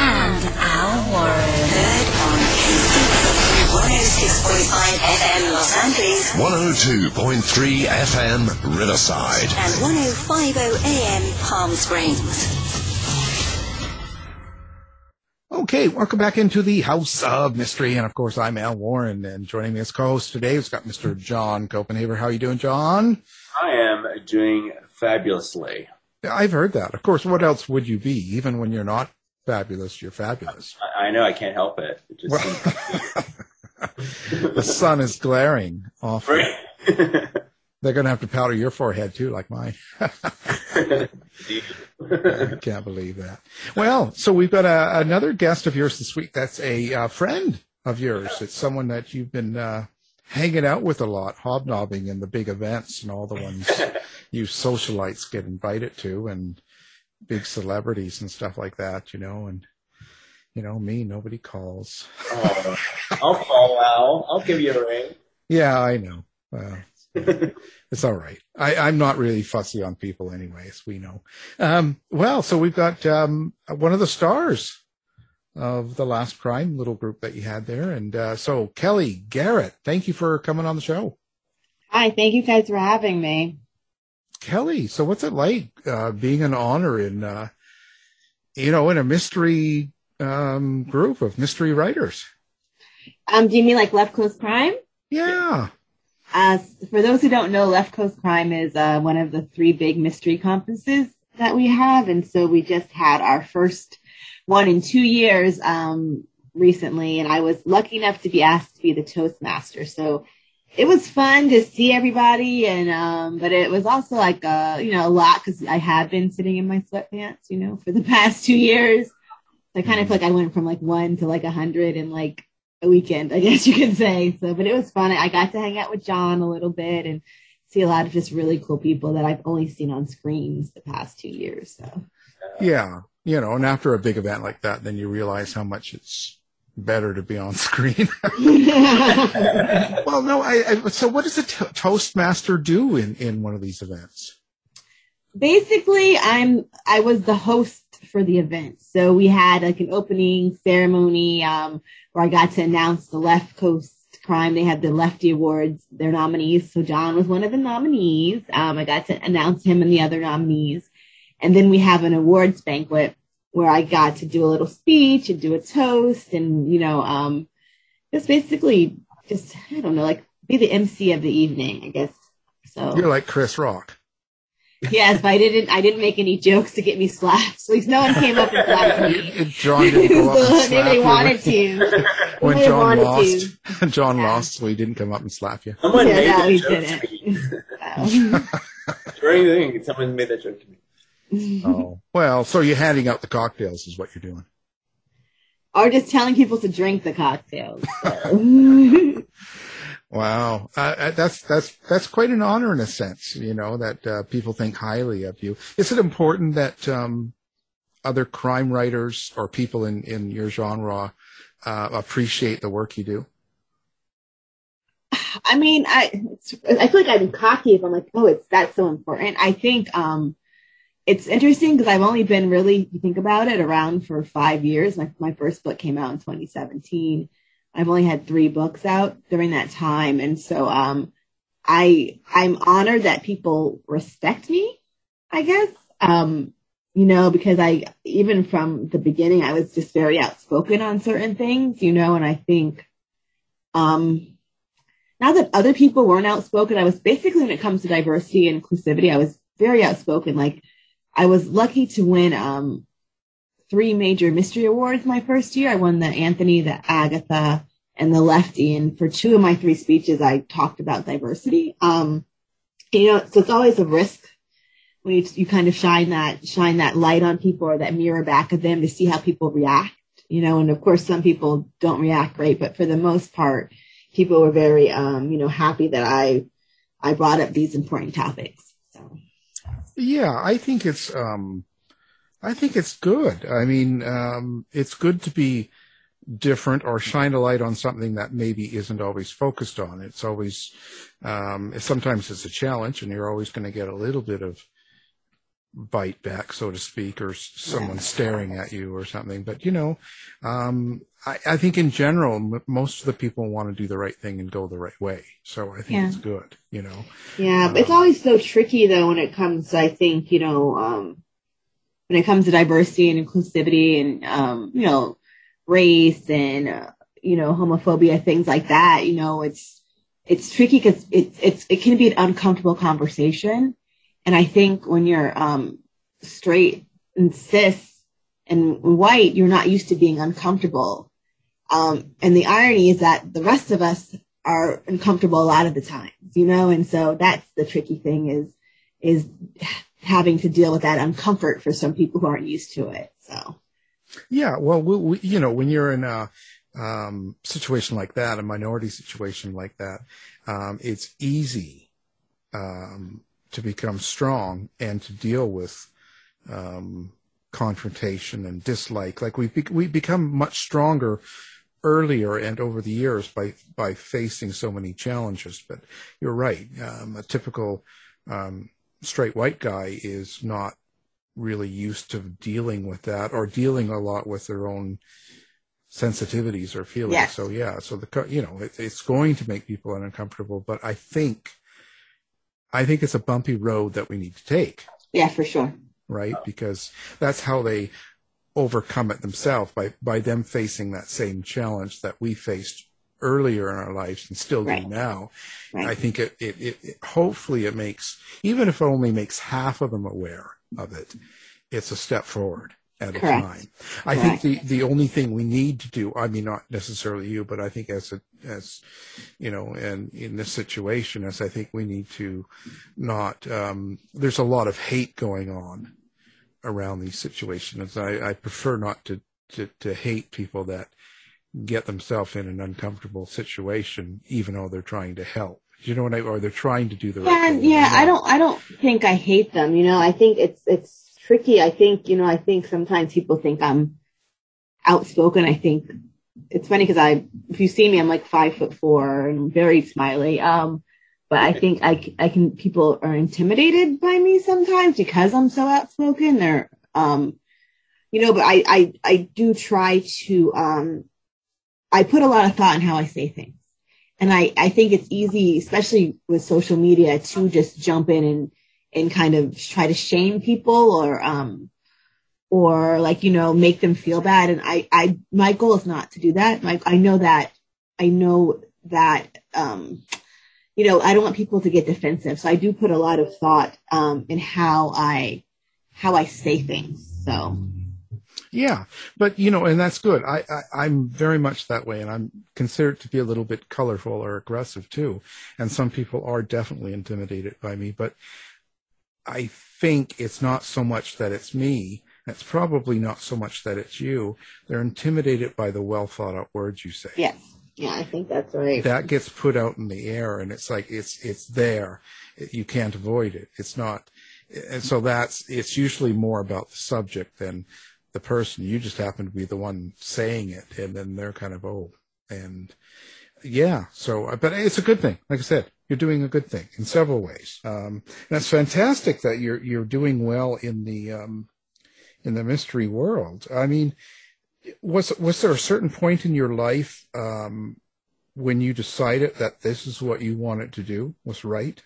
and Al Warren. Heard on KCBQ 106.5 FM Los Angeles 102.3 FM Riverside. and 105.0 AM Palm Springs. Okay, welcome back into the House of Mystery, and of course, I'm Al Warren, and joining me as co-host today, we've got Mr. John Copenhaver. How are you doing, John? I am doing fabulously. I've heard that. Of course, what else would you be? Even when you're not fabulous, you're fabulous. I, I know I can't help it. it just the sun is glaring off. Right. They're going to have to powder your forehead too, like mine. I can't believe that. Well, so we've got a, another guest of yours this week. That's a uh, friend of yours. It's someone that you've been uh, hanging out with a lot, hobnobbing in the big events and all the ones you socialites get invited to, and big celebrities and stuff like that. You know, and you know me, nobody calls. Oh, I'll call Al. I'll give you a ring. Yeah, I know. Well, it's all right. I, I'm not really fussy on people anyways, we know. Um, well, so we've got um, one of the stars of the last crime little group that you had there. And uh, so, Kellye Garrett, thank you for coming on the show. Hi, thank you guys for having me. Kelly, so what's it like uh, being an honor in, uh, you know, in a mystery um, group of mystery writers? Um, do you mean like Left Coast Crime? Yeah. Uh, for those who don't know, Left Coast Crime is uh, one of the three big mystery conferences that we have, and so we just had our first one in two years um, recently, and I was lucky enough to be asked to be the Toastmaster. So it was fun to see everybody, and um, but it was also like uh, you know a lot because I have been sitting in my sweatpants, you know, for the past two years. so I kind of feel like I went from like one to like a hundred in like a weekend, I guess you could say. So, but it was fun. I got to hang out with John a little bit and see a lot of just really cool people that I've only seen on screens the past two years. So, Yeah. You know, and after a big event like that, then you realize how much it's better to be on screen. well, no, I, I so what does a Toastmaster do in, in one of these events? basically i'm i was the host for the event. So we had like an opening ceremony um where i got to announce the left coast crime. They had the lefty awards their nominees. So john was one of the nominees. Um i got to announce him and the other nominees. And then we have an awards banquet where i got to do a little speech and do a toast and you know um just basically just i don't know like be the mc of the evening i guess so You're like Chris Rock. Yes, but I didn't. I didn't make any jokes to get me slapped. So no one came up and slapped me. John didn't go up and So slap they wanted to. when They John lost, to. John lost, so he didn't come up and slap you. Someone Yeah, made no, that joke to didn't. me. Um, drink. Someone made that joke to me. Oh, well, so you're handing out the cocktails is what you're doing. or just telling people to drink the cocktails. So. Wow, uh, uh, that's that's that's quite an honor in a sense, you know, that uh, people think highly of you. Is it important that um, other crime writers or people in in your genre uh, appreciate the work you do? I mean, I it's, I feel like I'm cocky if I'm like, oh, it's that's so important. I think um, it's interesting because I've only been really, you think about it, around for five years. My my first book came out in 2017. I've only had three books out during that time, and so um, I I'm honored that people respect me. I guess um, you know because I even from the beginning I was just very outspoken on certain things, you know, and I think um that other people weren't outspoken. I was basically, when it comes to diversity and inclusivity, I was very outspoken. Like, I was lucky to win um, three major mystery awards my first year. I won the Anthony, the Agatha, and the Lefty. And for two of my three speeches, I talked about diversity. Um, you know, so it's always a risk when you, you kind of shine that shine that light on people or that mirror back at them to see how people react. You know, and of course, some people don't react great, but for the most part, people were very, um, you know, happy that I, I brought up these important topics. Yeah, I think it's, um, I think it's good. I mean, um, it's good to be different or shine a light on something that maybe isn't always focused on. It's always, um, sometimes it's a challenge and you're always going to get a little bit of bite back, so to speak, or someone staring at you or something. But, you know, um, I, I, think in general, m- most of the people want to do the right thing and go the right way. So I think yeah. it's good, you know. Yeah, um, it's always so tricky though when it comes, I think, you know, um, when it comes to diversity and inclusivity and, um, you know, race and, uh, you know, homophobia, things like that, you know, it's, it's tricky because it's, it's, it can be an uncomfortable conversation. And I think when you're, um, straight and cis and white, you're not used to being uncomfortable. Um, and the irony is that the rest of us are uncomfortable a lot of the times, you know, and so that's the tricky thing is, is having to deal with that uncomfort for some people who aren't used to it. So. Yeah. Well, we, we, you know, when you're in a, um, situation like that, a minority situation like that, um, it's easy, um, to become strong and to deal with, um, confrontation and dislike. Like we, be- we become much stronger earlier and over the years by by facing so many challenges. But you're right. Um, a typical um, straight white guy is not really used to dealing with that or dealing a lot with their own sensitivities or feelings. Yes. So yeah, so the you know it, it's going to make people uncomfortable. But I think I think it's a bumpy road that we need to take. Yeah, for sure. Right, because that's how they overcome it themselves by by them facing that same challenge that we faced earlier in our lives and still right. do now. Right. I think it, it, it, it, hopefully it makes even if it only makes half of them aware of it, it's a step forward at Correct. a time. I Correct. think the, the only thing we need to do, I mean, not necessarily you, but I think as a, as, you know, and in this situation, as I think we need to not, um, there's a lot of hate going on around these situations. I, I prefer not to, to, to hate people that get themselves in an uncomfortable situation, even though they're trying to help. You know what I, or they're trying to do the yeah, right thing. Yeah, I don't, I don't think I hate them. You know, I think it's, it's tricky. I think, you know, I think sometimes people think I'm outspoken. I think it's funny because I, if you see me, I'm like five foot four and very smiley. Um, but I think I, I can, people are intimidated by me sometimes because I'm so outspoken. They're, um, you know, but I, I, I do try to, um, I put a lot of thought in how I say things. And I, I think it's easy, especially with social media to just jump in and, and kind of try to shame people or, um, or like, you know, make them feel bad. And I, I, my goal is not to do that. Like, I know that, I know that, um, you know, I don't want people to get defensive. So I do put a lot of thought um, in how I how I say things. So yeah, but you know, and that's good. I, I am very much that way, and I'm considered to be a little bit colorful or aggressive too. And some people are definitely intimidated by me, but I think it's not so much that it's me. It's probably not so much that it's you. They're intimidated by the well thought out words you say. Yes. Yeah, I think that's right. That gets put out in the air and it's like, it's, it's there. You can't avoid it. It's not. And so that's, it's usually more about the subject than the person. You just happen to be the one saying it and then they're kind of, oh, and yeah. So, but it's a good thing. Like I said, you're doing a good thing in several ways. Um, and it's fantastic that you're, you're doing well in the, um, in the mystery world. I mean, was, was there a certain point in your life, um, when you decided that this is what you wanted to do was right?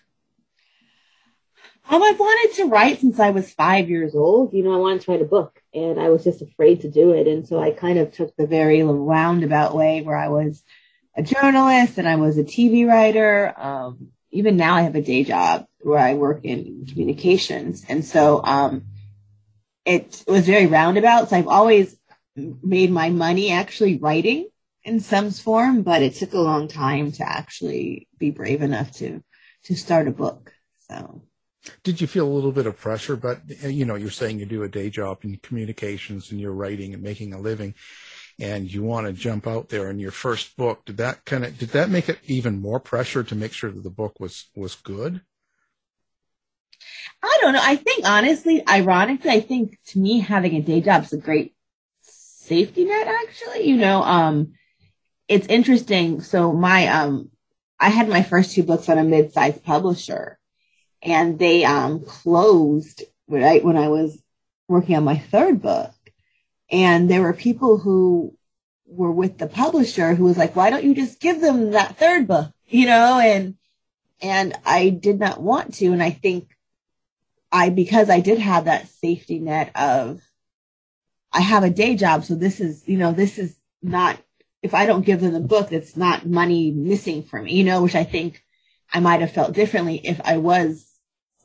Um, I've wanted to write since I was five years old. You know, I wanted to write a book and I was just afraid to do it. And so I kind of took the very roundabout way where I was a journalist and I was a TV writer. Um, even now I have a day job where I work in communications. And so, um, it was very roundabout. So I've always made my money actually writing in some form, but it took a long time to actually be brave enough to, to start a book. So. Did you feel a little bit of pressure? But you know, you're saying you do a day job in communications and you're writing and making a living and you want to jump out there in your first book did that kind of did that make it even more pressure to make sure that the book was was good? I don't know. I think honestly ironically i think to me having a day job is a great safety net actually. You know um it's interesting. So my um i had my first two books on a mid-sized publisher and they um closed right when i was working on my third book and there were people who were with the publisher who was like, why don't you just give them that third book? You know, and, and I did not want to. And I think I, because I did have that safety net of, I have a day job. So this is, you know, this is not, if I don't give them the book, it's not money missing for me, you know, which I think I might have felt differently if I was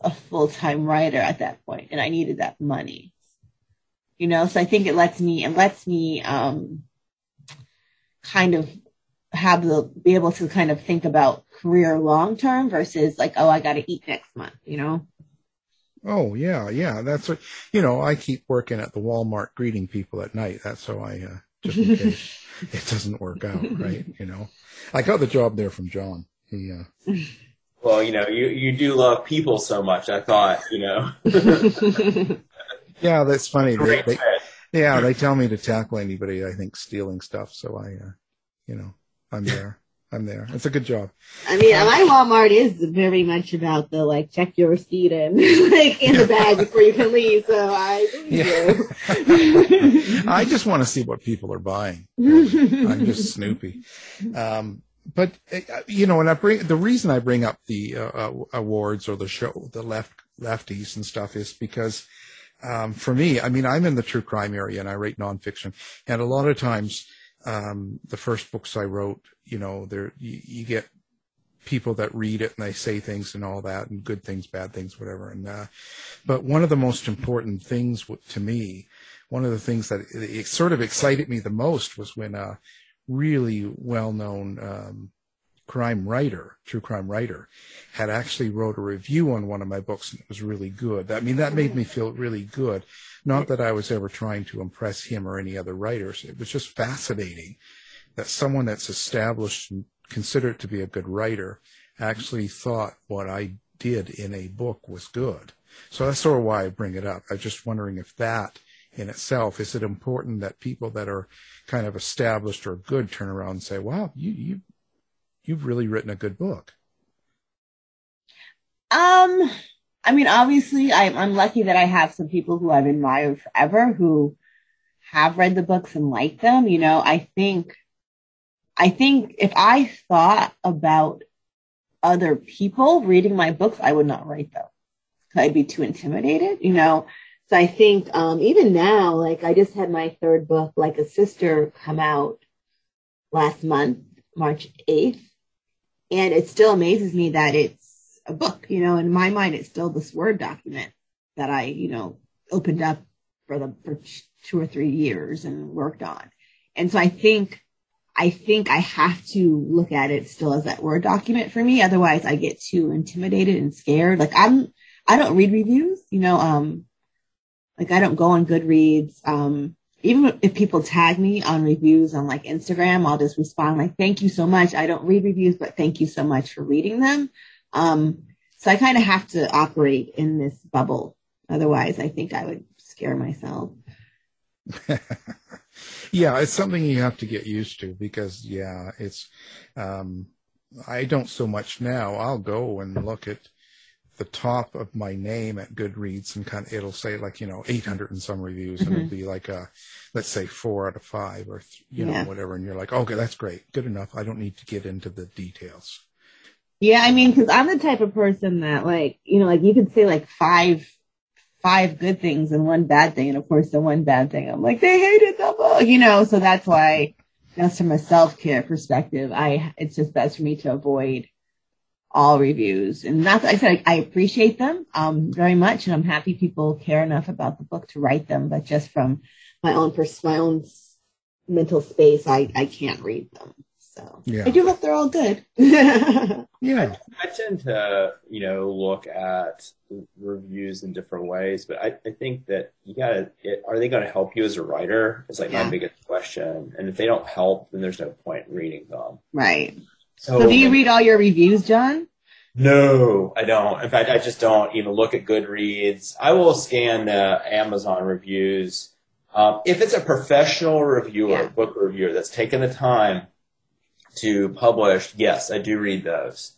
a full time writer at that point and I needed that money you know so i think it lets me it lets me um kind of have the be able to kind of think about career long term versus like oh i got to eat next month you know? Oh yeah yeah that's what you know i keep working at the walmart greeting people at night. That's how i uh just in case it doesn't work out right you know? I got the job there from john. He uh well you know you you do love people so much i thought you know Yeah, that's funny. They, they, yeah, they tell me to tackle anybody I think stealing stuff. So I, uh, you know, I'm there. I'm there. It's a good job. I mean, my Walmart is very much about the like check your receipt and like in the bag before you can leave. So I yeah. I just want to see what people are buying. I'm just Snoopy. Um, but uh, you know, and I bring the reason I bring up the uh, uh, awards or the show, the left lefties and stuff, is because um, for me, I mean, I'm in the true crime area and I write nonfiction, and a lot of times, um, the first books I wrote, you know, there you, you, get people that read it and they say things and all that, and good things, bad things, whatever. And uh, but one of the most important things to me, one of the things that it, it sort of excited me the most was when a really well-known um, crime writer, true crime writer, had actually wrote a review on one of my books and it was really good. I mean, that made me feel really good. Not that I was ever trying to impress him or any other writers. It was just fascinating that someone that's established and considered to be a good writer actually thought what I did in a book was good. So that's sort of why I bring it up. I'm just wondering if that in itself, is it important that people that are kind of established or good turn around and say, wow, you, you you've really written a good book. Um, I mean, obviously, I'm, I'm lucky that I have some people who I've admired forever who have read the books and like them. You know, I think, I think if I thought about other people reading my books, I would not write them. I'd be too intimidated, you know. So I think um, even now, like I just had my third book, like a sister, come out last month, March 8th. And it still amazes me that it's a book, you know, in my mind, it's still this Word document that I, you know, opened up for the, for two or three years and worked on. And so I think, I think I have to look at it still as that Word document for me. Otherwise I get too intimidated and scared. Like I'm, I don't read reviews, you know, um, like I don't go on Goodreads. Um, even if people tag me on reviews on like Instagram, I'll just respond like, thank you so much. I don't read reviews, but thank you so much for reading them. Um, so I kind of have to operate in this bubble. Otherwise, I think I would scare myself. yeah, it's something you have to get used to because yeah, it's, um, I don't so much now. I'll go and look at the top of my name at Goodreads and kind of, it'll say like, you know, 800 and some reviews mm-hmm. and it'll be like, a, let's say four out of five or, you yeah. know, whatever. And you're like, okay, that's great. Good enough. I don't need to get into the details. Yeah. I mean, cause I'm the type of person that like, you know, like you could say like five, five good things and one bad thing. And of course the one bad thing, I'm like, they hated the book, you know, so that's why just from a self care perspective, I, it's just best for me to avoid all reviews. And that's, I said, I appreciate them, um, very much. And I'm happy people care enough about the book to write them, but just from my own, pers- my own mental space, I, I can't read them. So yeah. I do hope they're all good. yeah. I tend to, you know, look at reviews in different ways, but I, I think that you gotta, it, are they going to help you as a writer? Is like yeah. my biggest question. And if they don't help, then there's no point in reading them. Right. So, so do you read all your reviews, John? No, I don't. In fact, I just don't even look at Goodreads. I will scan uh, Amazon reviews. Um, if it's a professional reviewer, yeah. book reviewer that's taken the time to publish, yes, I do read those.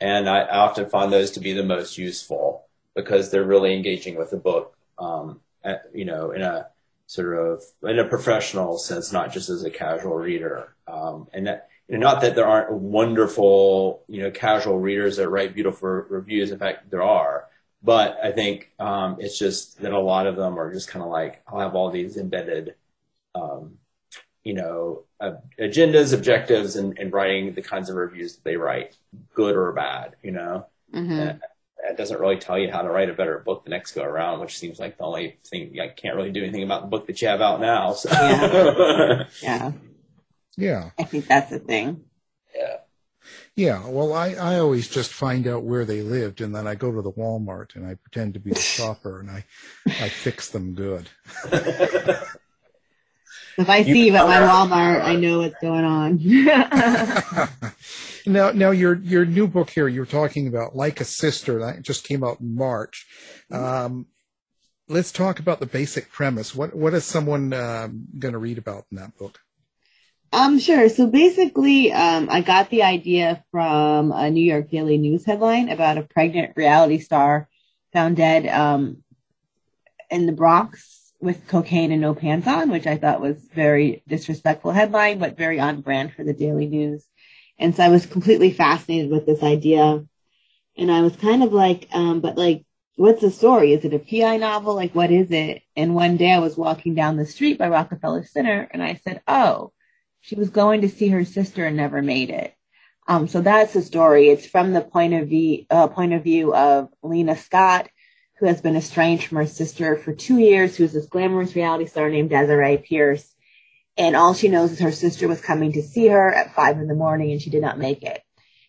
And I, I often find those to be the most useful because they're really engaging with the book, um, at, you know, in a sort of, in a professional sense, not just as a casual reader. Um, and that, you know, not that there aren't wonderful, you know, casual readers that write beautiful reviews. In fact, there are. But I think um, it's just that a lot of them are just kind of like, I'll have all these embedded, um, you know, uh, agendas, objectives, and, and writing the kinds of reviews that they write, good or bad, you know. Mm-hmm. It doesn't really tell you how to write a better book the next go around, which seems like the only thing I can't really do anything about the book that you have out now. So. Yeah. yeah. Yeah. I think that's the thing. Yeah. Yeah. Well, I, I always just find out where they lived and then I go to the Walmart and I pretend to be the shopper and I, I fix them good. if I see you at my Walmart, I know what's going on. now, now your, your new book here, you're talking about like a sister that just came out in March. Um, let's talk about the basic premise. What, what is someone um, going to read about in that book? Um, sure. So basically, um, I got the idea from a New York Daily News headline about a pregnant reality star found dead um, in the Bronx with cocaine and no pants on, which I thought was very disrespectful headline, but very on brand for the Daily News. And so I was completely fascinated with this idea. And I was kind of like, um, but like, what's the story? Is it a PI novel? Like, what is it? And one day I was walking down the street by Rockefeller Center and I said, oh, she was going to see her sister and never made it. Um, so that's the story. It's from the point of view, uh, point of view of Lena Scott, who has been estranged from her sister for two years, who's this glamorous reality star named Desiree Pierce. And all she knows is her sister was coming to see her at five in the morning and she did not make it.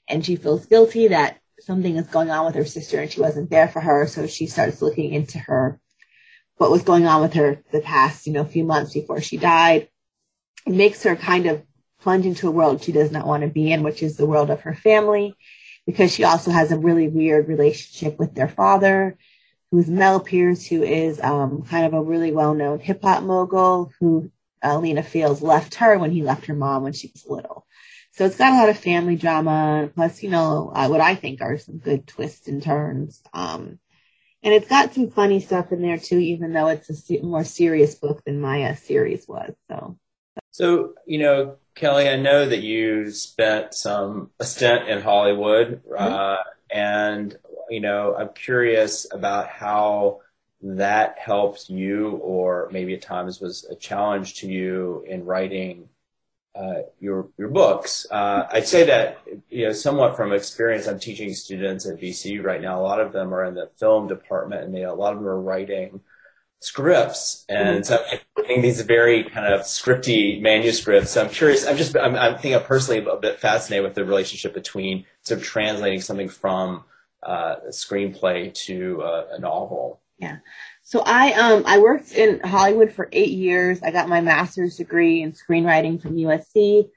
And she feels guilty that something is going on with her sister and she wasn't there for her. So she starts looking into her, what was going on with her the past, you know, few months before she died makes her kind of plunge into a world she does not want to be in, which is the world of her family, because she also has a really weird relationship with their father, who's Mel Pierce, who is um, kind of a really well-known hip hop mogul, who uh, Lena feels left her when he left her mom when she was little. So it's got a lot of family drama, plus, you know, uh, what I think are some good twists and turns. Um, and it's got some funny stuff in there too, even though it's a more serious book than uh, series was. So so, you know, Kellye, I know that you spent some a stint in Hollywood, mm-hmm. uh, and you know, I'm curious about how that helped you, or maybe at times was a challenge to you in writing uh, your your books. Uh, I'd say that you know, somewhat from experience, I'm teaching students at VCU right now. A lot of them are in the film department, and they a lot of them are writing scripts. And so I'm think these are very kind of scripty manuscripts. So I'm curious. I'm just, I'm, I'm thinking personally a bit fascinated with the relationship between sort of translating something from uh, a screenplay to uh, a novel? Yeah. So I um I worked in Hollywood for eight years. I got my master's degree in screenwriting from USC,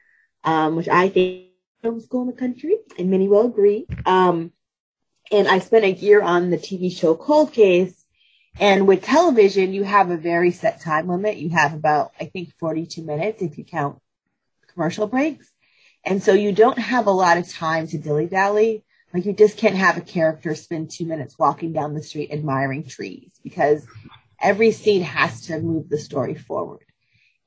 um, which I think film school in the country, and many will agree. Um, and I spent a year on the TV show Cold Case. And with television, you have a very set time limit. You have about, I think, 42 minutes if you count commercial breaks. And so you don't have a lot of time to dilly dally. Like you just can't have a character spend two minutes walking down the street admiring trees because every scene has to move the story forward.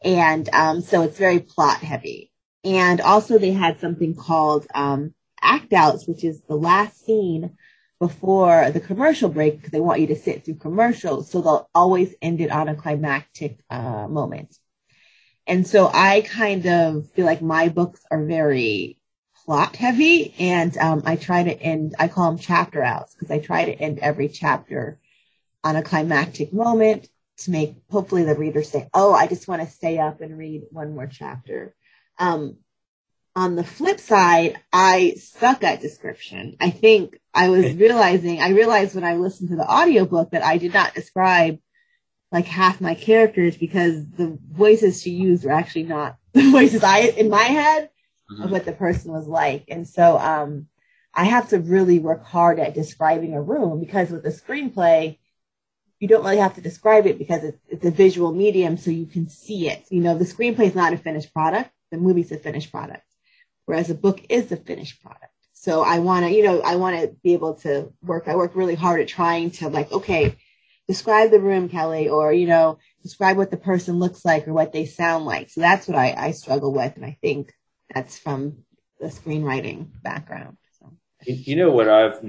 And um, so it's very plot heavy. And also they had something called um, act outs, which is the last scene before the commercial break because they want you to sit through commercials. So they'll always end it on a climactic uh, moment. And so I kind of feel like my books are very plot heavy and um, I try to end, I call them chapter outs because I try to end every chapter on a climactic moment to make hopefully the reader say, oh, I just want to stay up and read one more chapter. Um, on the flip side, I suck at description. I think I was realizing, I realized when I listened to the audiobook that I did not describe like half my characters because the voices she used were actually not the voices I, in my head mm-hmm. of what the person was like. And so, um, I have to really work hard at describing a room because with a screenplay, you don't really have to describe it because it's, it's a visual medium so you can see it. You know, the screenplay is not a finished product. The movie's a finished product, whereas a book is the finished product. So I want to, you know, I want to be able to work. I work really hard at trying to like, okay, describe the room, Kellye, or, you know, describe what the person looks like or what they sound like. So that's what I, I struggle with. And I think that's from the screenwriting background. You know what I've,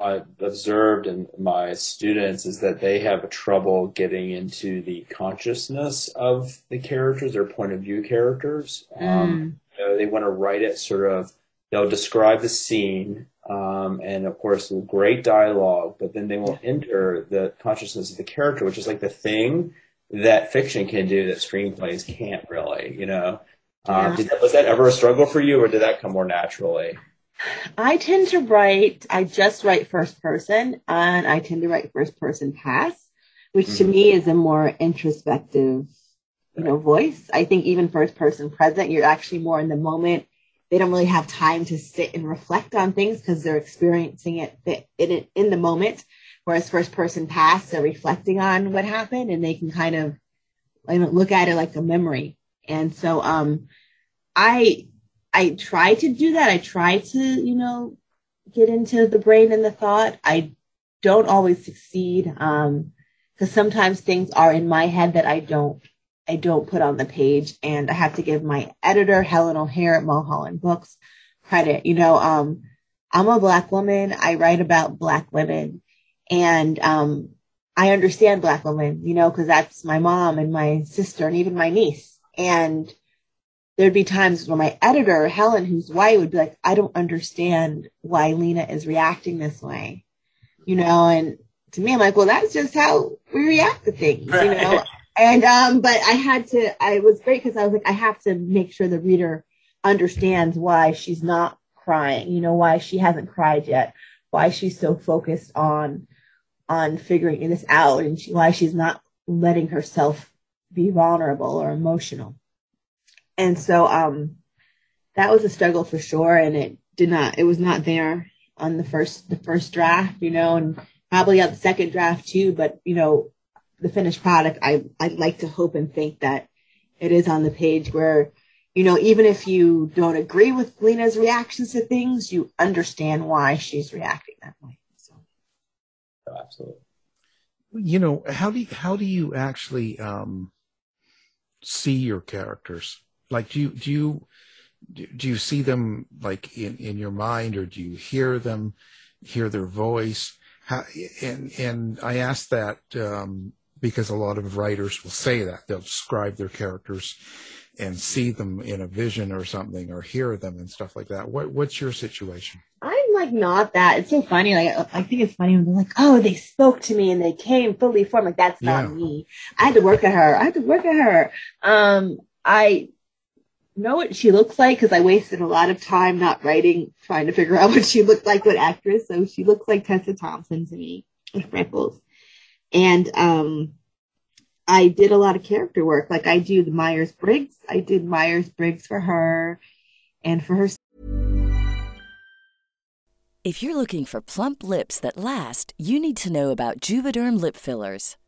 I've observed in my students is that they have trouble getting into the consciousness of the characters, their point of view characters. Um, mm. Um, know, they want to write it sort of. They'll describe the scene, um, and of course, great dialogue, but then they will enter the consciousness of the character, which is like the thing that fiction can do that screenplays can't really. You know, um, yeah. that, was that ever a struggle for you, or did that come more naturally? I tend to write, I just write first person and I tend to write first person past, which mm-hmm. to me is a more introspective, you know, voice. I think even first person present, you're actually more in the moment. They don't really have time to sit and reflect on things because they're experiencing it in, the moment. Whereas first person past, they're reflecting on what happened and they can kind of look at it like a memory. And so, um, I, I try to do that. I try to, you know, get into the brain and the thought. I don't always succeed. Um, cause sometimes things are in my head that I don't, I don't put on the page and I have to give my editor, Helen O'Hare at Mulholland Books credit. You know, um, I'm a black woman. I write about black women and, um, I understand black women, you know, cause that's my mom and my sister and even my niece. And there'd be times where my editor, Helen, who's white, would be like, I don't understand why Lena is reacting this way. You know, and to me, I'm like, well, that's just how we react to things, you know? and, um, but I had to, I was great because I was like, I have to make sure the reader understands why she's not crying, you know, why she hasn't cried yet, why she's so focused on, on figuring this out and she, why she's not letting herself be vulnerable or emotional. And so, um, that was a struggle for sure. And it did not, it was not there on the first, the first draft, you know, and probably on the second draft too. But, you know, the finished product, I, I'd like to hope and think that it is on the page where, you know, even if you don't agree with Lena's reactions to things, you understand why she's reacting that way. So. absolutely. You know, how do you, how do you actually um, see your characters? Like, do you do you do you see them like in in your mind, or do you hear them, hear their voice? How, and and I ask that um, because a lot of writers will say that they'll describe their characters and see them in a vision or something, or hear them and stuff like that. What what's your situation? I'm like not that. It's so funny. Like I think it's funny when they're like, "Oh, they spoke to me and they came fully formed." Like that's not yeah. me. I had to work at her. I had to work at her. Um, I know what she looks like because I wasted a lot of time not writing, trying to figure out what she looked like, what actress. So she looks like Tessa Thompson to me with freckles. And um, I did a lot of character work. Like I do the Myers Briggs. I did Myers Briggs for her and for her. If you're looking for plump lips that last, you need to know about Juvederm lip fillers.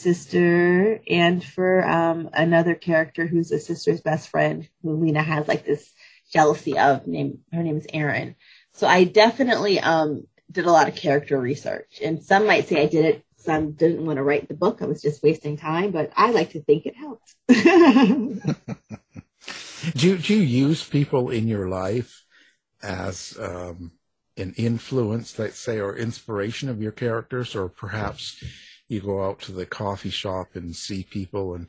Sister, and for um, another character who's a sister's best friend, who Lena has like this jealousy of. Name her name is Erin. So I definitely um, did a lot of character research, and some might say I did it. Some didn't want to write the book. I was just wasting time, but I like to think it helped. do, you, do you use people in your life as um, an influence, let's say, or inspiration of your characters, or perhaps you go out to the coffee shop and see people and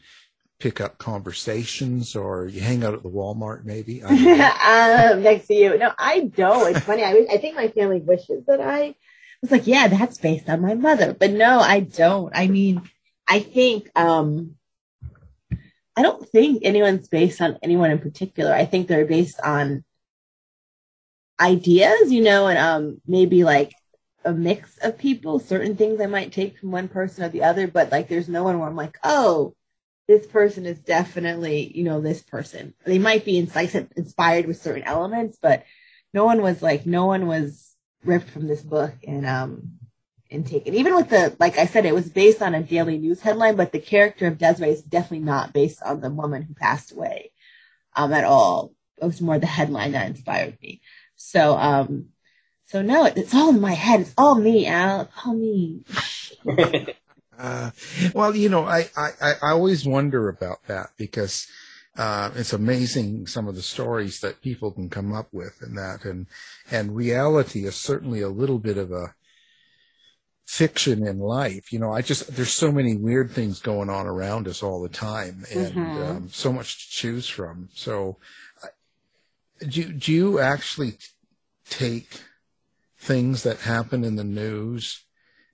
pick up conversations, or you hang out at the Walmart, maybe? um, next to you. No, I don't. It's funny. I, I think my family wishes that I was like, yeah, that's based on my mother. But no, I don't. I mean, I think, um, I don't think anyone's based on anyone in particular. I think they're based on ideas, you know, and um, maybe like a mix of people. Certain things I might take from one person or the other, but like there's no one where I'm like, oh, this person is definitely, you know, this person. They might be incisive inspired with certain elements, but no one was like, no one was ripped from this book and, um, and taken. Even with the, like I said, it was based on a daily news headline, but the character of Desiree is definitely not based on the woman who passed away, um, at all. It was more the headline that inspired me. So, um, so no, it's all in my head. It's all me, Al. It's all me. Uh, well, you know, I, I, I always wonder about that because uh, it's amazing some of the stories that people can come up with and that, and and reality is certainly a little bit of a fiction in life. You know, I just there's so many weird things going on around us all the time, and mm-hmm. um, so much to choose from. So, do do you actually take things that happen in the news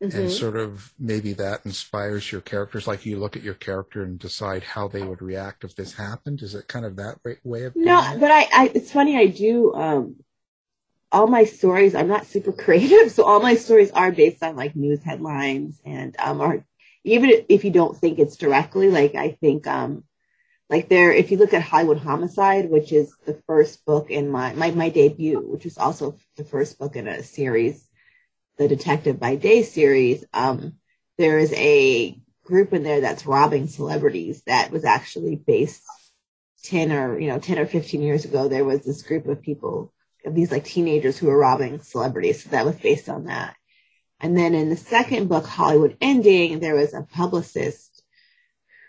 mm-hmm. and sort of maybe that inspires your characters. Like you look at your character and decide how they would react if this happened. Is it kind of that way of? No, it? but I, I, it's funny. I do. Um, all my stories. I'm not super creative, so all my stories are based on like news headlines and um, or even if you don't think it's directly, like I think um, like there, if you look at Hollywood Homicide, which is the first book in my my, my debut, which is also the first book in a series the Detective by Day series, um, there is a group in there that's robbing celebrities that was actually based 10 or, you know, 10 or 15 years ago. There was this group of people, of these like teenagers who were robbing celebrities. So that was based on that. And then in the second book, Hollywood Ending, there was a publicist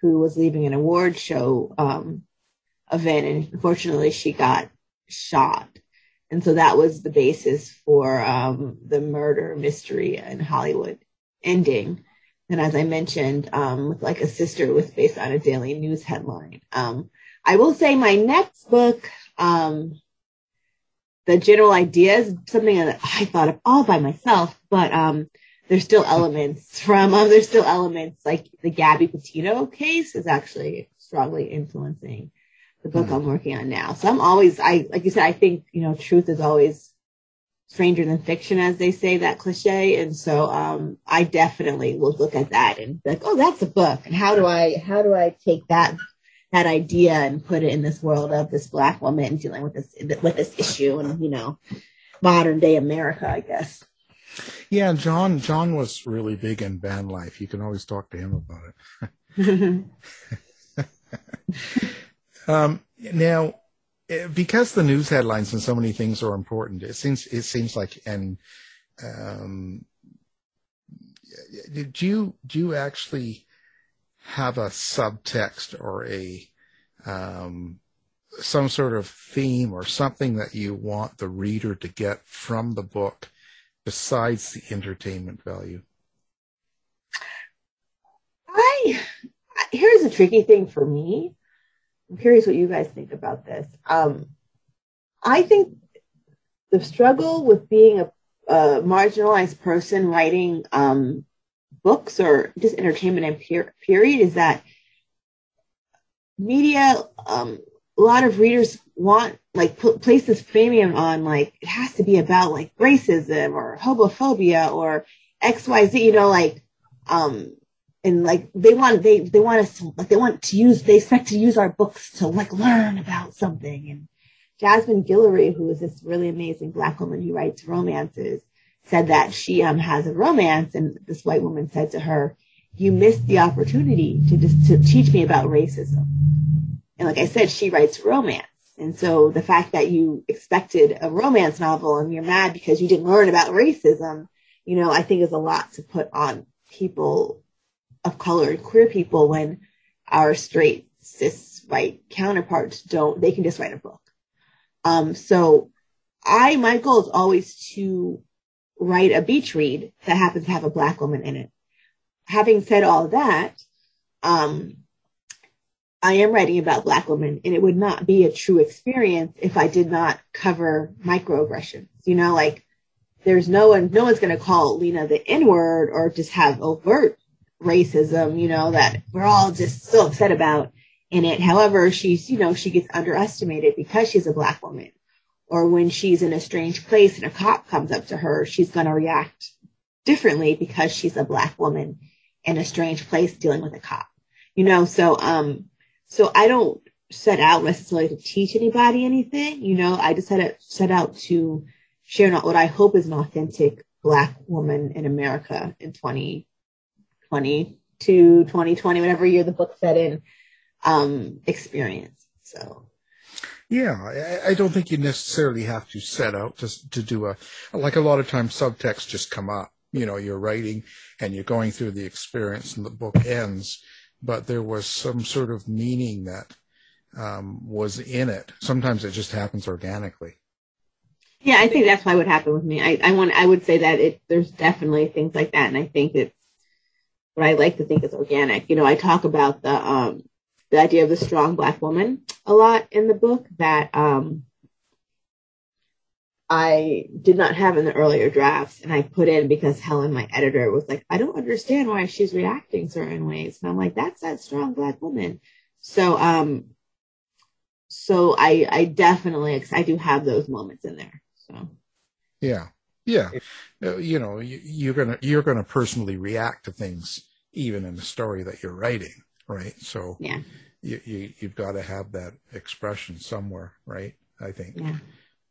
who was leaving an award show um, event, and unfortunately, she got shot. And so that was the basis for um, the murder mystery in Hollywood ending. And as I mentioned, um, with like a sister was based on a daily news headline. Um, I will say my next book, um, the general idea is something that I thought of all by myself, but um, there's still elements from, um, there's still elements like the Gabby Petito case is actually strongly influencing the book mm-hmm. I'm working on now. So I'm always, I, like you said, I think, you know, truth is always stranger than fiction, as they say, that cliche. And so, um, I definitely will look at that and be like, oh, that's a book. And how do I, how do I take that, that idea and put it in this world of this black woman dealing with this, with this issue and, you know, modern day America, I guess. Yeah, John. John was really big in band life. You can always talk to him about it. Um, now, eh, because the news headlines and so many things are important, it seems it seems like and um, do you do you actually have a subtext or a um, some sort of theme or something that you want the reader to get from the book besides the entertainment value? I here's a tricky thing for me. I'm curious what you guys think about this. Um, I think the struggle with being a, a marginalized person writing um, books or just entertainment and per- period is that media, um, a lot of readers want like place this premium on like it has to be about like racism or homophobia or X Y Z. You know, like um, and like they want they they want us to like they want to use they expect to use our books to like learn about something and Jasmine Guillory, who is this really amazing black woman who writes romances, said that she um has a romance and this white woman said to her, You missed the opportunity to just to teach me about racism. And like I said, she writes romance. And so the fact that you expected a romance novel and you're mad because you didn't learn about racism, you know, I think is a lot to put on people of color and queer people when our straight cis white counterparts don't they can just write a book um so i my goal is always to write a beach read that happens to have a black woman in it having said all that um I am writing about black women and it would not be a true experience if I did not cover microaggressions. You know, like there's no one, no one's going to call Lena the N word or just have overt racism, you know, that we're all just so upset about in it. However, she's, you know, she gets underestimated because she's a black woman. Or when she's in a strange place and a cop comes up to her, she's going to react differently because she's a black woman in a strange place dealing with a cop. You know, so, um, so I don't set out necessarily to teach anybody anything. You know, I just set, set out to share not what I hope is an authentic black woman in America in 20, 2022, 2020, whatever year the book set in, um, experience. So. Yeah, I, I don't think you necessarily have to set out to, to do a, like a lot of times subtext just come up. You know, you're writing and you're going through the experience and the book ends, but there was some sort of meaning that um, was in it. Sometimes it just happens organically. Yeah, I think that's why would happen with me. I, I want I would say that it there's definitely things like that, and I think it's what I like to think is organic. You know, I talk about the um, the idea of the strong black woman a lot in the book. That um, I did not have in the earlier drafts, and I put in because Helen, my editor, was like, I don't understand why she's reacting certain ways, and I'm like, that's that strong black woman. So, um, so I, I definitely, I do have those moments in there. So, yeah, yeah, uh, you know, you, you're gonna you're gonna personally react to things even in the story that you're writing, right? So, yeah, you, you you've got to have that expression somewhere, right? I think, yeah,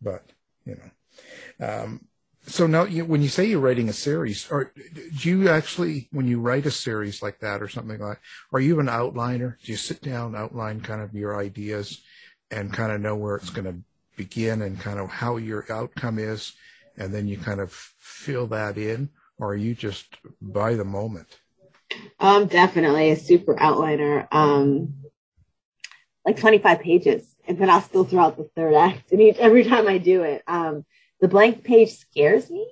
but you know. Um, so now, you, when you say you're writing a series, or do you actually, when you write a series like that or something like, are you an outliner? Do you sit down, outline kind of your ideas, and kind of know where it's going to begin and kind of how your outcome is, and then you kind of fill that in, or are you just by the moment? Um, definitely a super outliner. Um, like 25 pages, and then I'll still throw out the third act. And each, every time I do it, um, the blank page scares me.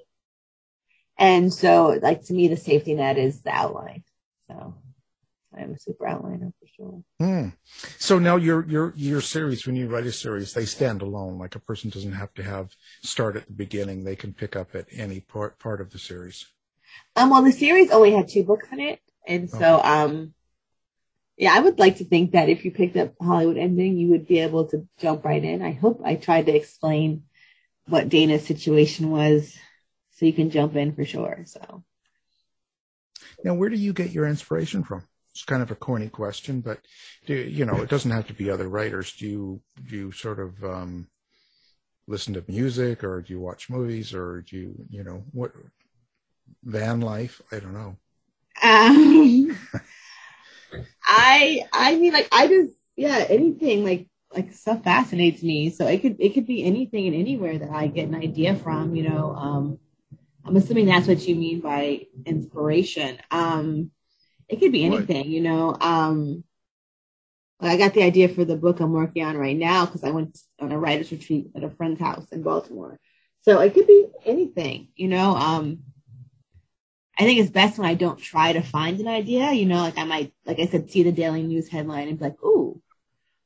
And so, like to me, the safety net is the outline. So I'm a super outliner for sure. Hmm. So now your your your series, when you write a series, they stand alone. Like a person doesn't have to have start at the beginning; they can pick up at any part part of the series. Um. Well, the series only had two books in it, and so okay. um. Yeah, I would like to think that if you picked up Hollywood Ending, you would be able to jump right in. I hope I tried to explain what Dayna's situation was so you can jump in for sure. So now where do you get your inspiration from? It's kind of a corny question, but do you know it doesn't have to be other writers. Do you do you sort of um, listen to music or do you watch movies or do you you know what van life? I don't know. Um, I I mean like I just yeah anything like like stuff fascinates me. So it could it could be anything and anywhere that I get an idea from. You know, um, I'm assuming that's what you mean by inspiration. Um, it could be anything. You know, um, I got the idea for the book I'm working on right now because I went on a writers retreat at a friend's house in Baltimore. So it could be anything. You know, um, I think it's best when I don't try to find an idea. You know, like I might, like I said, see the Daily News headline and be like, "Ooh,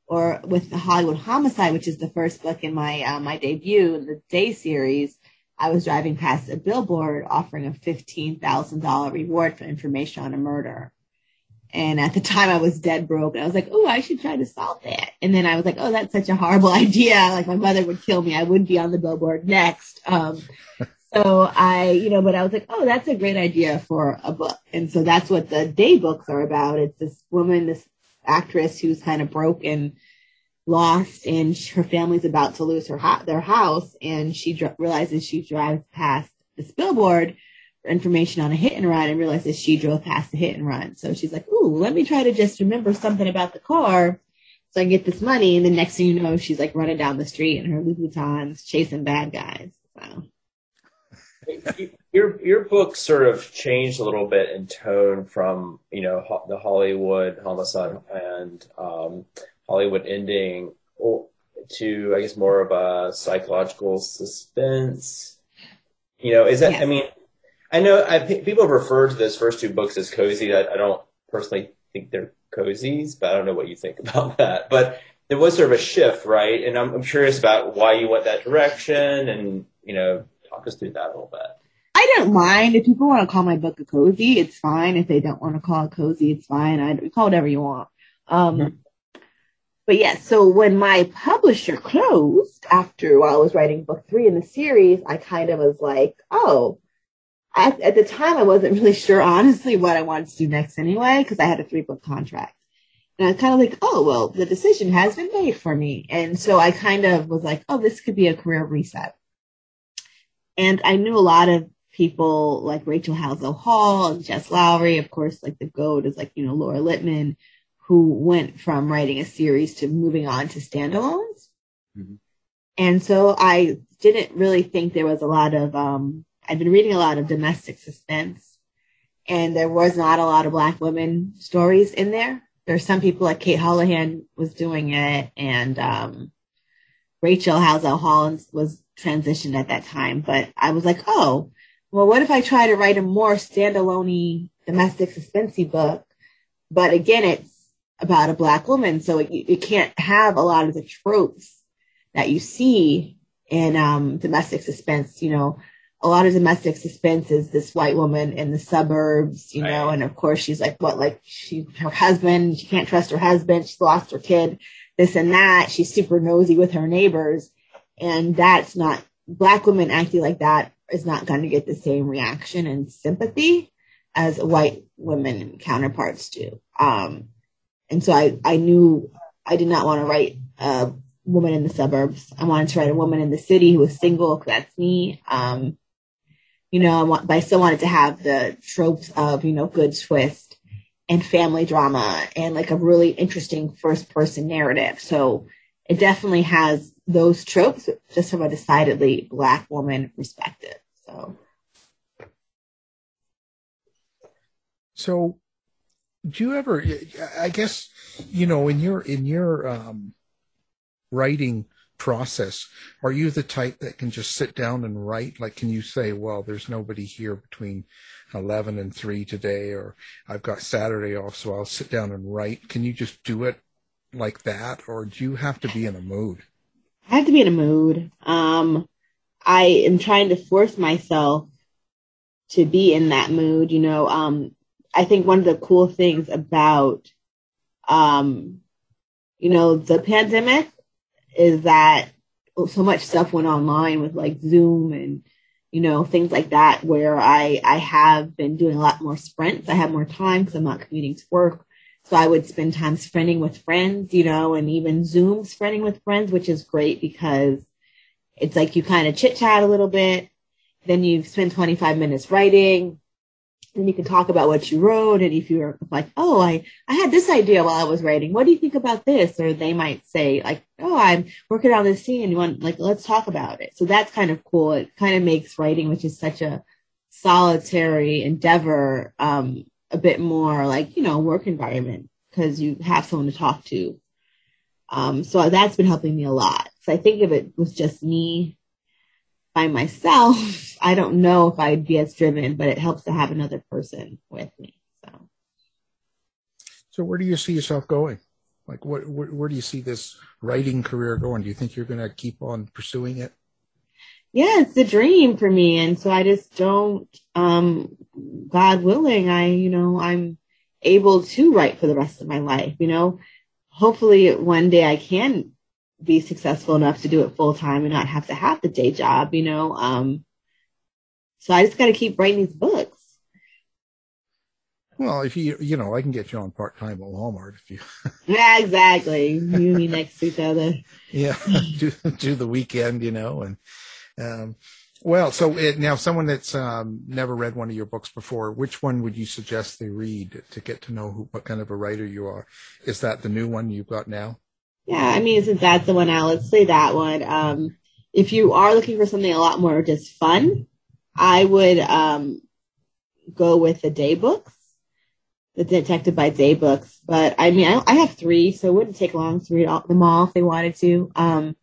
or with the Hollywood Homicide, which is the first book in my uh, my debut in the Day series, I was driving past a billboard offering a fifteen thousand dollar reward for information on a murder. And at the time, I was dead broke, I was like, "Oh, I should try to solve that." And then I was like, "Oh, that's such a horrible idea! Like my mother would kill me. I wouldn't be on the billboard next." Um, so I, you know, but I was like, "Oh, that's a great idea for a book." And so that's what the day books are about. It's this woman, this actress who's kind of broke and lost and her family's about to lose her ha- their house and she dr- realizes she drives past this billboard for information on a hit and run and realizes she drove past the hit and run so she's like ooh let me try to just remember something about the car so I get this money and the next thing you know she's like running down the street in her Louboutins chasing bad guys so your your book sort of changed a little bit in tone from you know ho- the Hollywood homicide and um, Hollywood ending to I guess more of a psychological suspense. You know, is that yes. I mean, I know I, people refer to those first two books as cozy. I, I don't personally think they're cozies, but I don't know what you think about that. But there was sort of a shift, right? And I'm, I'm curious about why you went that direction, and you know, talk us through that a little bit. I don't mind if people want to call my book a cozy. It's fine. If they don't want to call it cozy, it's fine. I call whatever you want. Um, mm-hmm. But yeah, so when my publisher closed after while I was writing book three in the series, I kind of was like, oh, at, at the time I wasn't really sure honestly what I wanted to do next anyway because I had a three book contract. And I was kind of like, oh, well, the decision has been made for me. And so I kind of was like, oh, this could be a career reset. And I knew a lot of people like Rachel Howzell Hall and Jess Lourey. Of course, like the GOAT is like, you know, Laura Lippman, who went from writing a series to moving on to standalones. Mm-hmm. And so I didn't really think there was a lot of, um, I'd been reading a lot of domestic suspense and there was not a lot of black women stories in there. There's some people like Kate Houlihan was doing it and, um, Rachel Howzell Hall was transitioned at that time, but I was like, oh, well, what if I try to write a more standalone domestic suspensey book? But again, it's about a black woman, so it, it can't have a lot of the tropes that you see in um, domestic suspense. You know, a lot of domestic suspense is this white woman in the suburbs, you know, and of course she's like, what, like she, her husband, she can't trust her husband, she's lost her kid, this and that. She's super nosy with her neighbors. And that's not, black women acting like that is not going to get the same reaction and sympathy as white women counterparts do. Um, and so I, I knew I did not want to write a woman in the suburbs. I wanted to write a woman in the city who was single. That's me. Um, you know, but I still wanted to have the tropes of, you know, good twist and family drama and like a really interesting first person narrative. So it definitely has those tropes just from a decidedly black woman perspective. So. So do you ever i guess you know in your in your um writing process are you the type that can just sit down and write like can you say well there's nobody here between 11 and 3 today or i've got saturday off so i'll sit down and write can you just do it like that or do you have to be in a mood i have to be in a mood um i am trying to force myself to be in that mood you know um I think one of the cool things about, um, you know, the pandemic is that so much stuff went online with like Zoom and, you know, things like that, where I, I have been doing a lot more sprints. I have more time because I'm not commuting to work. So I would spend time sprinting with friends, you know, and even Zoom sprinting with friends, which is great because it's like you kind of chit chat a little bit. Then you spend 25 minutes writing and you can talk about what you wrote and if you're like oh i i had this idea while i was writing. What do you think about this? Or they might say like oh i'm working on this scene. You want like let's talk about it. So that's kind of cool. It kind of makes writing which is such a solitary endeavor um a bit more like you know work environment because you have someone to talk to um so that's been helping me a lot so i think if it was just me by myself, I don't know if I'd be as driven, but it helps to have another person with me. So, so where do you see yourself going? Like, what, where, where do you see this writing career going? Do you think you're going to keep on pursuing it? Yeah, it's a dream for me. And so I just don't, um, God willing, I, you know, I'm able to write for the rest of my life, you know, hopefully one day I can be successful enough to do it full time and not have to have the day job, you know. Um, so I just got to keep writing these books. Well, if you you know, I can get you on part time at Walmart if you. yeah, exactly. You and me next to each other. Yeah, do do the weekend, you know, and um, well, so it, now someone that's um, never read one of your books before, which one would you suggest they read to get to know who, what kind of a writer you are? Is that the new one you've got now? Yeah, I mean, since that's the one out, let's say that one. Um, if you are looking for something a lot more just fun, I would um, go with the day books, the Detective by Day books. But I mean, I, I have three, so it wouldn't take long to read all, them all if they wanted to. Um,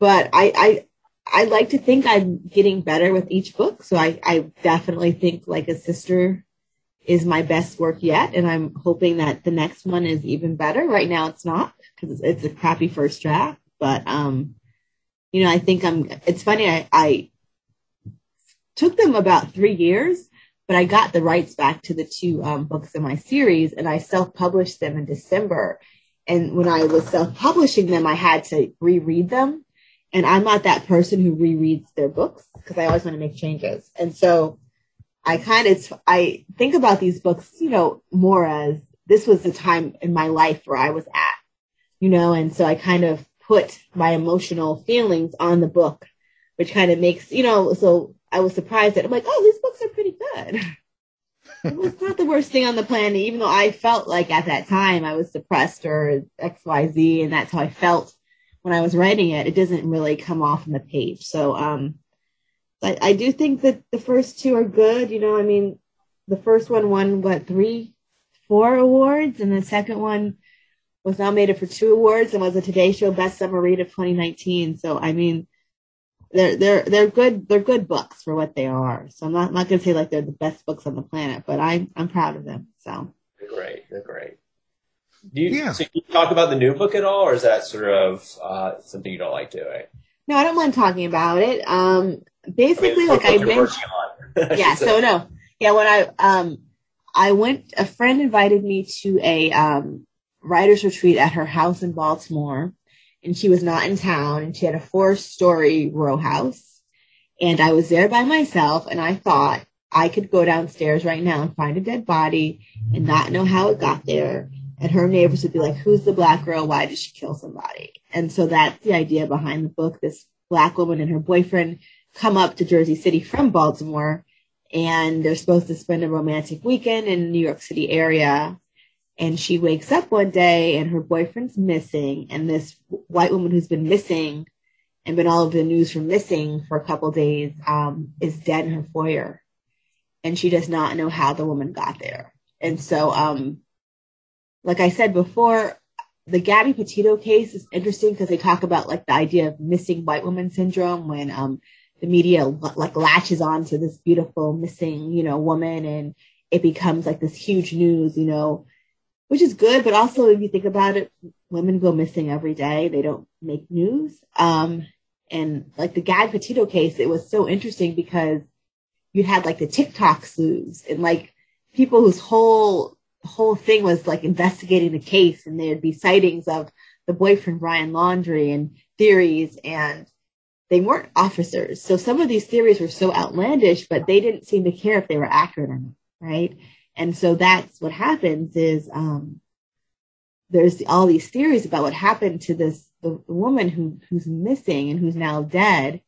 but I, I, I like to think I'm getting better with each book, so I, I definitely think like a sister is my best work yet, and I'm hoping that the next one is even better. Right now, it's not because it's a crappy first draft. But um, you know, I think I'm. It's funny. I, I took them about three years, but I got the rights back to the two um, books in my series, and I self-published them in December. And when I was self-publishing them, I had to reread them. And I'm not that person who rereads their books because I always want to make changes. And so I kind of I think about these books, you know, more as this was the time in my life where I was at you know, and so I kind of put my emotional feelings on the book, which kind of makes, you know, so I was surprised that I'm like, oh, these books are pretty good. it was not the worst thing on the planet, even though I felt like at that time I was depressed or XYZ, and that's how I felt when I was writing it. It doesn't really come off on the page. So, um, I, I do think that the first two are good. You know, I mean, the first one won what three, four awards, and the second one was nominated for two awards and was a Today Show Best Summer Read of 2019. So I mean, they're they're they're good they're good books for what they are. So I'm not not gonna say like they're the best books on the planet, but I'm I'm proud of them. So they're great. They're great. Do you, yeah. so you talk about the new book at all, or is that sort of uh, something you don't like doing? No, I don't mind talking about it. Um, basically, like I mentioned, yeah. So no, yeah. When I um, I went. A friend invited me to a um writers retreat at her house in Baltimore, and she was not in town, and she had a four-story row house, and I was there by myself, and I thought I could go downstairs right now and find a dead body and not know how it got there. And her neighbors would be like, who's the black girl? Why did she kill somebody? And so that's the idea behind the book. This black woman and her boyfriend come up to Jersey City from Baltimore and they're supposed to spend a romantic weekend in New York City area. And she wakes up one day and her boyfriend's missing. And this white woman who's been missing and been all over the news for missing for a couple days um, is dead in her foyer and she does not know how the woman got there. And so, um, like I said before, the Gabby Petito case is interesting because they talk about like the idea of missing white woman syndrome when um, the media like latches on to this beautiful missing, you know, woman and it becomes like this huge news, you know, which is good. But also, if you think about it, women go missing every day. They don't make news. Um, and like the Gabby Petito case, it was so interesting because you had like the TikTok sleuths and like people whose whole whole thing was like investigating the case and there'd be sightings of the boyfriend Brian Laundrie and theories and they weren't officers. So some of these theories were so outlandish, but they didn't seem to care if they were accurate or not, right? And so that's what happens is um, there's all these theories about what happened to this the, the woman who who's missing and who's now dead,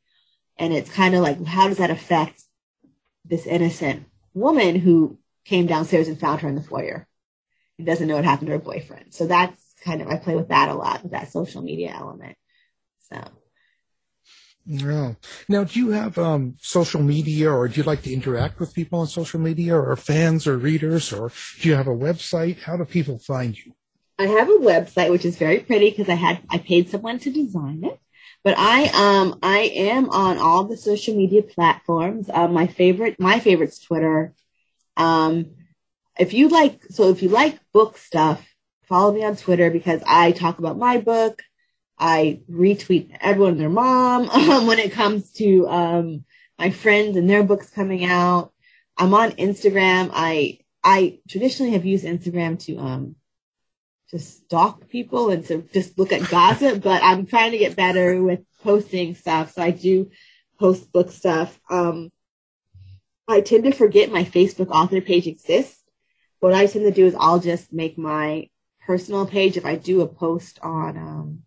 and it's kind of like how does that affect this innocent woman who came downstairs and found her in the foyer He doesn't know what happened to her boyfriend. So that's kind of, I play with that a lot, with that social media element. So. Yeah. Now, do you have um, social media or do you like to interact with people on social media or fans or readers or do you have a website? How do people find you? I have a website, which is very pretty because I had, I paid someone to design it. But I um I am on all the social media platforms. Uh, my favorite my favorite's Twitter. Um, if you like so if you like book stuff, follow me on Twitter because I talk about my book. I retweet everyone and their mom um, when it comes to um, my friends and their books coming out. I'm on Instagram. I I traditionally have used Instagram to um to stalk people and to just look at gossip, but I'm trying to get better with posting stuff. So I do post book stuff. Um, I tend to forget my Facebook author page exists. What I tend to do is I'll just make my personal page. If I do a post on, um,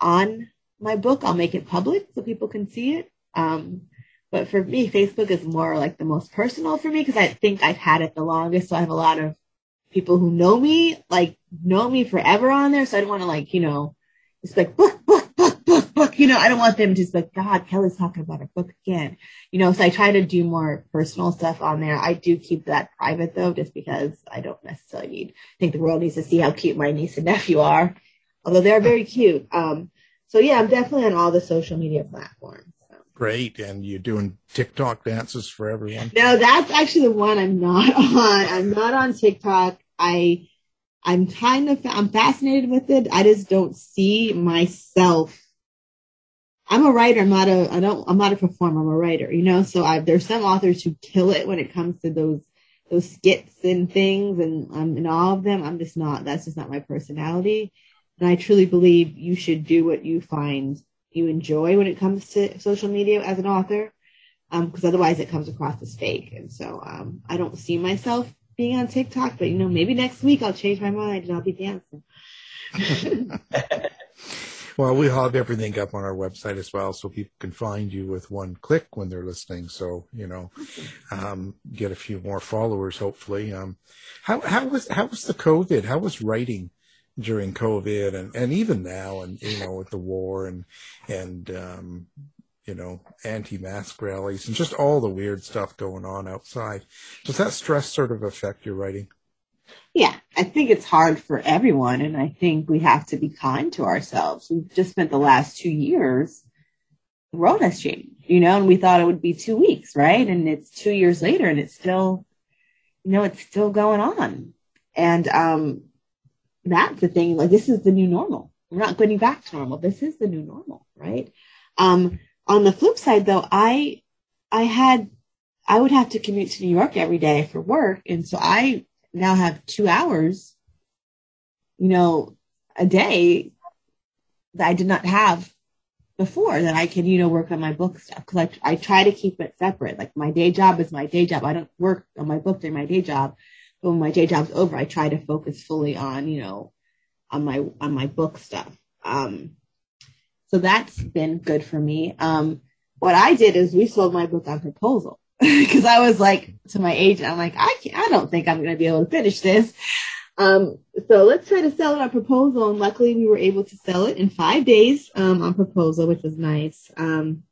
on my book, I'll make it public so people can see it. Um, but for me, Facebook is more like the most personal for me because I think I've had it the longest. So I have a lot of people who know me, like know me forever on there. So I don't want to like, you know, it's like book, book. You know, I don't want them to just like, God, Kellye's talking about her book again. You know, so I try to do more personal stuff on there. I do keep that private though, just because I don't necessarily need, I think the world needs to see how cute my niece and nephew are, although they're very cute. Um, so yeah, I'm definitely on all the social media platforms. Great. And you're doing TikTok dances for everyone? No, that's actually the one I'm not on. I'm not on TikTok. I I'm kind of I'm fascinated with it. I just don't see myself. I'm a writer. I'm not a I don't I'm not a performer. I'm a writer. You know, so I, there's some authors who kill it when it comes to those those skits and things, and um, and all of them. I'm just not. That's just not my personality. And I truly believe you should do what you find you enjoy when it comes to social media as an author, because um, otherwise it comes across as fake. And so um, I don't see myself being on TikTok, but you know, maybe next week I'll change my mind and I'll be dancing. well, we have everything up on our website as well, so people can find you with one click when they're listening. So you know, um, get a few more followers, hopefully. Um, how how was how was the COVID? How was writing during COVID and and even now, and you know, with the war and and um, you know, anti-mask rallies and just all the weird stuff going on outside. Does that stress sort of affect your writing? Yeah, I think it's hard for everyone. And I think we have to be kind to ourselves. We've just spent the last two years, the world has changed, you know, and we thought it would be two weeks, right? And it's two years later and it's still, you know, it's still going on. And, um, that's the thing. Like, this is the new normal. We're not going back to normal. This is the new normal, right? Um, on the flip side though, I, I had, I would have to commute to New York every day for work. And so I now have two hours, you know, a day that I did not have before that I can, you know, work on my book stuff. Cause I, I try to keep it separate. Like my day job is my day job. I don't work on my book during my day job. But when my day job's over, I try to focus fully on, you know, on my, on my book stuff. Um, so that's been good for me. Um, what I did is we sold my book on proposal because I was like to my agent, I'm like, I can't, I don't think I'm going to be able to finish this. Um, so let's try to sell it on proposal. And luckily we were able to sell it in five days, um, on proposal, which was nice. Um,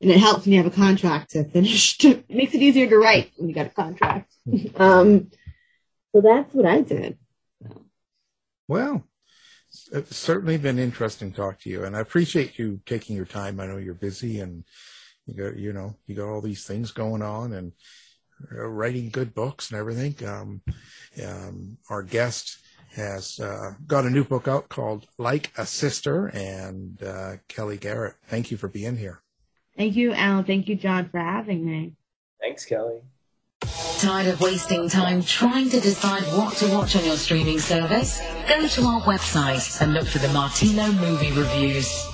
and it helps when you have a contract to finish. it makes it easier to write when you got a contract. um, so that's what I did. Well, it's certainly been interesting to talk to you, and I appreciate you taking your time. I know you're busy, and you got you know you got all these things going on, and uh, writing good books and everything. Um, um, our guest has uh, got a new book out called Like a Sister, and uh, Kellye Garrett. Thank you for being here. Thank you, Alan. Thank you, John, for having me. Thanks, Kellye. Tired of wasting time trying to decide what to watch on your streaming service? Go to our website and look for the Martino movie reviews.